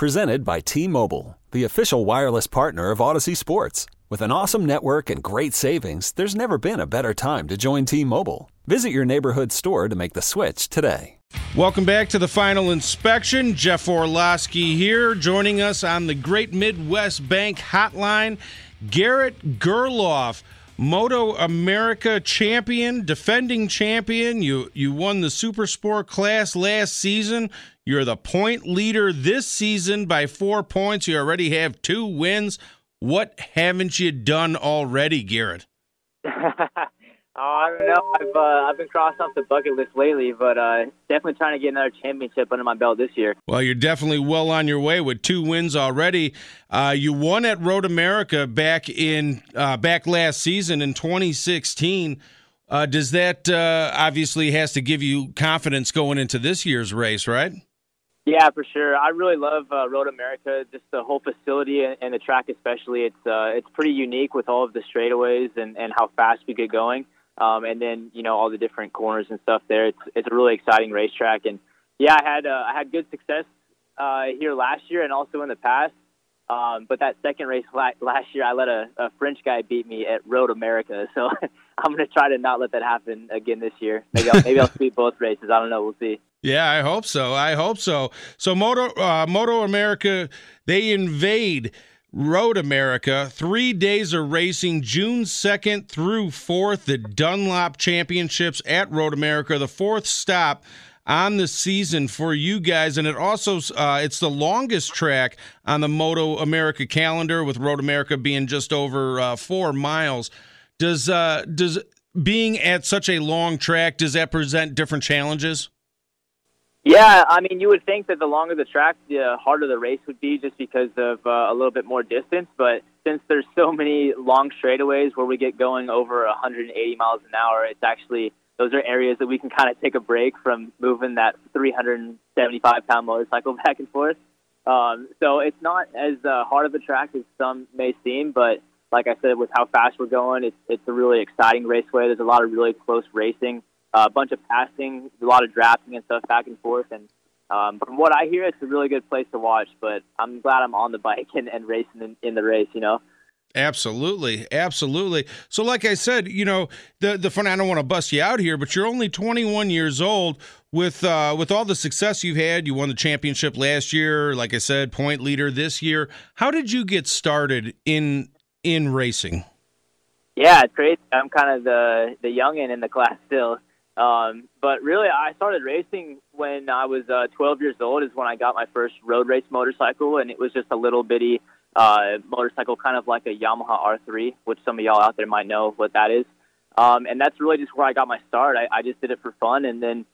Presented by T Mobile, the official wireless partner of Odyssey Sports. With an awesome network and great savings, there's never been a better time to join T Mobile. Visit your neighborhood store to make the switch today. Welcome back to the final inspection. Jeff Orlowski here, joining us on the Great Midwest Bank Hotline. Garrett Gerloff, Moto America champion, defending champion. You you won the Super Sport class last season. You're the point leader this season by four points. You already have two wins. What haven't you done already, Garrett? Oh, I don't know. I've uh, I've been crossed off the bucket list lately, but uh, definitely trying to get another championship under my belt this year. Well, you're definitely well on your way with two wins already. Uh, you won at Road America back in uh, back last season in 2016. Uh, does that uh, obviously has to give you confidence going into this year's race, right? Yeah, for sure. I really love Road America, just the whole facility and, and the track, especially. It's it's pretty unique with all of the straightaways and, and how fast we get going. Um, and then you know all the different corners and stuff there. It's it's a really exciting racetrack, and yeah, I had uh, I had good success uh, here last year and also in the past. Um, but that second race last year, I let a, a French guy beat me at Road America. So I'm going to try to not let that happen again this year. Maybe I'll, maybe I'll sweep both races. I don't know. We'll see. Yeah, I hope so. I hope so. So Moto uh, Moto America, they invade Road America, three days of racing, June 2nd through 4th, the Dunlop Championships at Road America, the fourth stop on the season for you guys. And it also, uh, it's the longest track on the Moto America calendar with Road America being just over uh, four miles. Does, uh, does being at such a long track, does that present different challenges? Yeah, I mean, you would think that the longer the track, the harder the race would be, just because of uh, a little bit more distance. But since there's so many long straightaways where we get going over 180 miles an hour, it's actually those are areas that we can kind of take a break from moving that 375 pound motorcycle back and forth. Um, so it's not as uh, hard of a track as some may seem, but like I said, with how fast we're going, it's it's a really exciting raceway. There's a lot of really close racing a bunch of passing, a lot of drafting and stuff back and forth. And um, from what I hear, it's a really good place to watch. But I'm glad I'm on the bike and, and racing in, in the race. You know. Absolutely, absolutely. So, like I said, you know, the the fun. I don't want to bust you out here, but you're only 21 years old. With uh, with all the success you've had, you won the championship last year. Like I said, point leader this year. How did you get started in in racing? Yeah, it's great. I'm kind of the the youngin in the class still. Um, but really, I started racing when I was uh, 12 years old. Is when I got my first road race motorcycle, and it was just a little bitty uh, motorcycle, kind of like a Yamaha R3, which some of y'all out there might know what that is. Um, and that's really just where I got my start. I, I just did it for fun, and then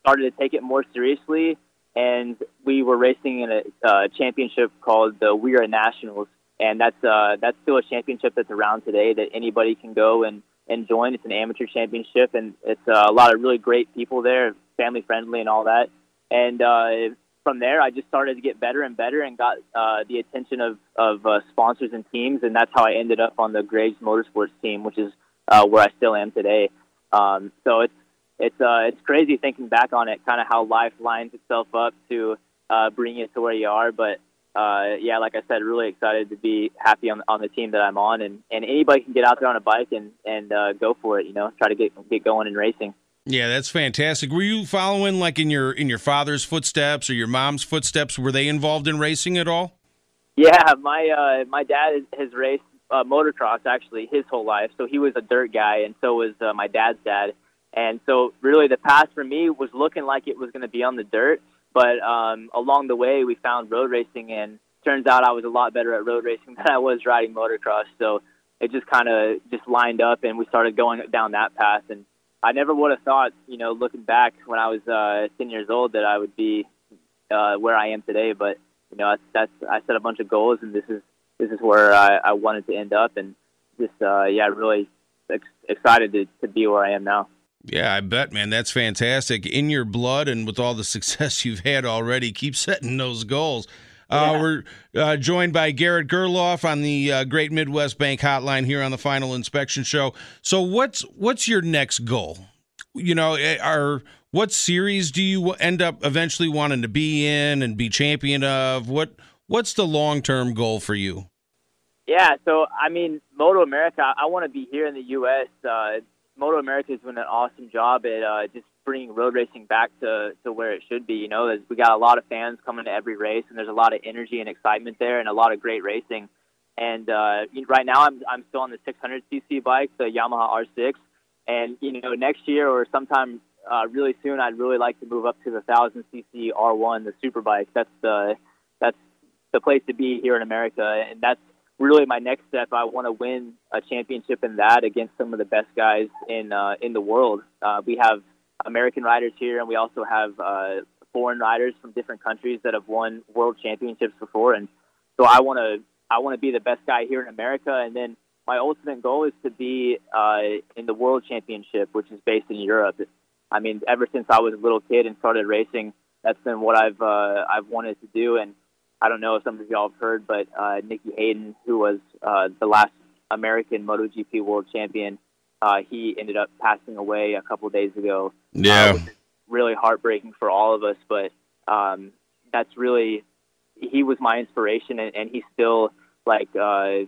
started to take it more seriously. And we were racing in a uh, championship called the WERA Nationals, and that's uh, that's still a championship that's around today that anybody can go and and join. It's an amateur championship, and it's uh, a lot of really great people there, family friendly and all that. And uh, from there, I just started to get better and better, and got uh, the attention of of uh, sponsors and teams, and that's how I ended up on the Graves Motorsports team, which is uh, where I still am today. Um, so it's it's uh, it's crazy thinking back on it, kind of how life lines itself up to uh, bring you to where you are, but uh, yeah, like I said, really excited to be happy on, on the team that I'm on, and, and anybody can get out there on a bike and and uh, go for it. You know, try to get get going in racing. Yeah, that's fantastic. Were you following like in your in your father's footsteps or your mom's footsteps? Were they involved in racing at all? Yeah, my uh, my dad has raced uh, motocross actually his whole life, so he was a dirt guy, and so was uh, my dad's dad. And so, really, the path for me was looking like it was going to be on the dirt. But um, along the way, we found road racing, and turns out I was a lot better at road racing than I was riding motocross. So it just kind of just lined up, and we started going down that path. And I never would have thought, you know, looking back when I was uh, 10 years old, that I would be uh, where I am today. But you know, that's, that's I set a bunch of goals, and this is this is where I, I wanted to end up, and just uh, yeah, really ex- excited to, to be where I am now. Yeah, I bet, man. That's fantastic. In your blood and with all the success you've had already, keep setting those goals. Uh. We're uh, joined by Garrett Gerloff on the uh, Great Midwest Bank Hotline here on the Final Inspection Show. So, what's what's your next goal? You know, eh, are what series do you end up eventually wanting to be in and be champion of? What what's the long term goal for you? Yeah, so I mean, Moto America, I want to be here in the U.S. Uh, Moto America is doing an awesome job at uh, just bringing road racing back to, to where it should be. You know, we got a lot of fans coming to every race, and there's a lot of energy and excitement there, and a lot of great racing. And uh, right now, I'm I'm still on the 600cc bike, the Yamaha R6, and you know, next year or sometime uh, really soon, I'd really like to move up to the 1000cc R1, the super bike. That's the that's the place to be here in America, and that's really my next step. I want to win a championship in that against some of the best guys in uh, in the world. Uh, we have American riders here, and we also have uh, foreign riders from different countries that have won world championships before. And so I want to I want to be the best guy here in America, and then my ultimate goal is to be uh, in the world championship, which is based in Europe. I mean, ever since I was a little kid and started racing, that's been what I've uh, I've wanted to do, and I don't know if some of y'all have heard, but uh, Nicky Hayden, who was uh, the last American MotoGP world champion, uh, he ended up passing away a couple of days ago. Yeah. Uh, really heartbreaking for all of us, but um, that's really, he was my inspiration, and, and he's still like uh,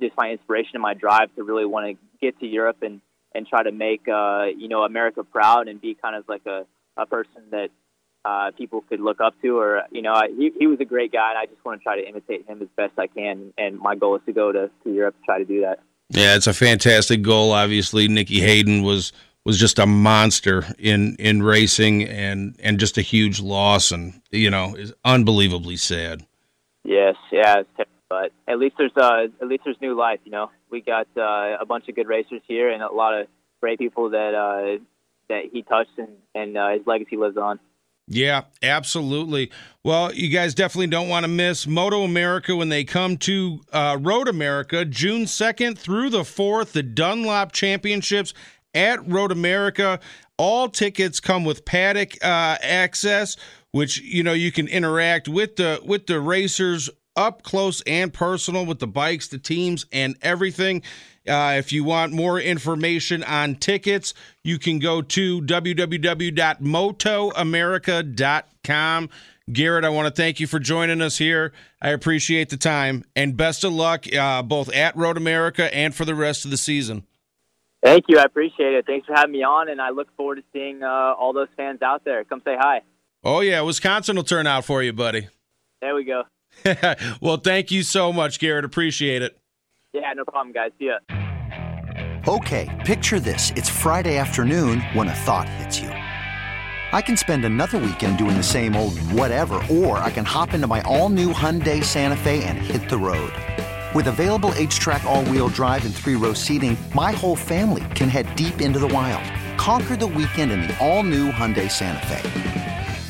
just my inspiration and my drive to really want to get to Europe and, and try to make, uh, you know, America proud and be kind of like a, a person that uh, people could look up to, or you know, I, he he was a great guy, and I just want to try to imitate him as best I can. And my goal is to go to, to Europe to try to do that. Yeah, it's a fantastic goal. Obviously, Nicky Hayden was was just a monster in in racing, and and just a huge loss, and you know, is unbelievably sad. Yes, yeah, but at least there's uh at least there's new life. You know, we got uh, a bunch of good racers here, and a lot of great people that uh, that he touched, and and uh, his legacy lives on. Yeah, absolutely. Well, you guys definitely don't want to miss Moto America when they come to uh, Road America June 2nd through the 4th, the Dunlop Championships at Road America. All tickets come with paddock uh, access, which you know you can interact with the with the racers up close and personal with the bikes, the teams, and everything. Uh, if you want more information on tickets, you can go to www.motoamerica.com. Garrett, I want to thank you for joining us here. I appreciate the time and best of luck uh, both at Road America and for the rest of the season. Thank you. I appreciate it. Thanks for having me on, and I look forward to seeing uh, all those fans out there. Come say hi. Oh, yeah. Wisconsin will turn out for you, buddy. There we go. well, thank you so much, Garrett. Appreciate it. Yeah, no problem, guys. See ya. Okay, picture this. It's Friday afternoon when a thought hits you. I can spend another weekend doing the same old whatever, or I can hop into my all new Hyundai Santa Fe and hit the road. With available HTRAC, all wheel drive, and three row seating, my whole family can head deep into the wild. Conquer the weekend in the all new Hyundai Santa Fe.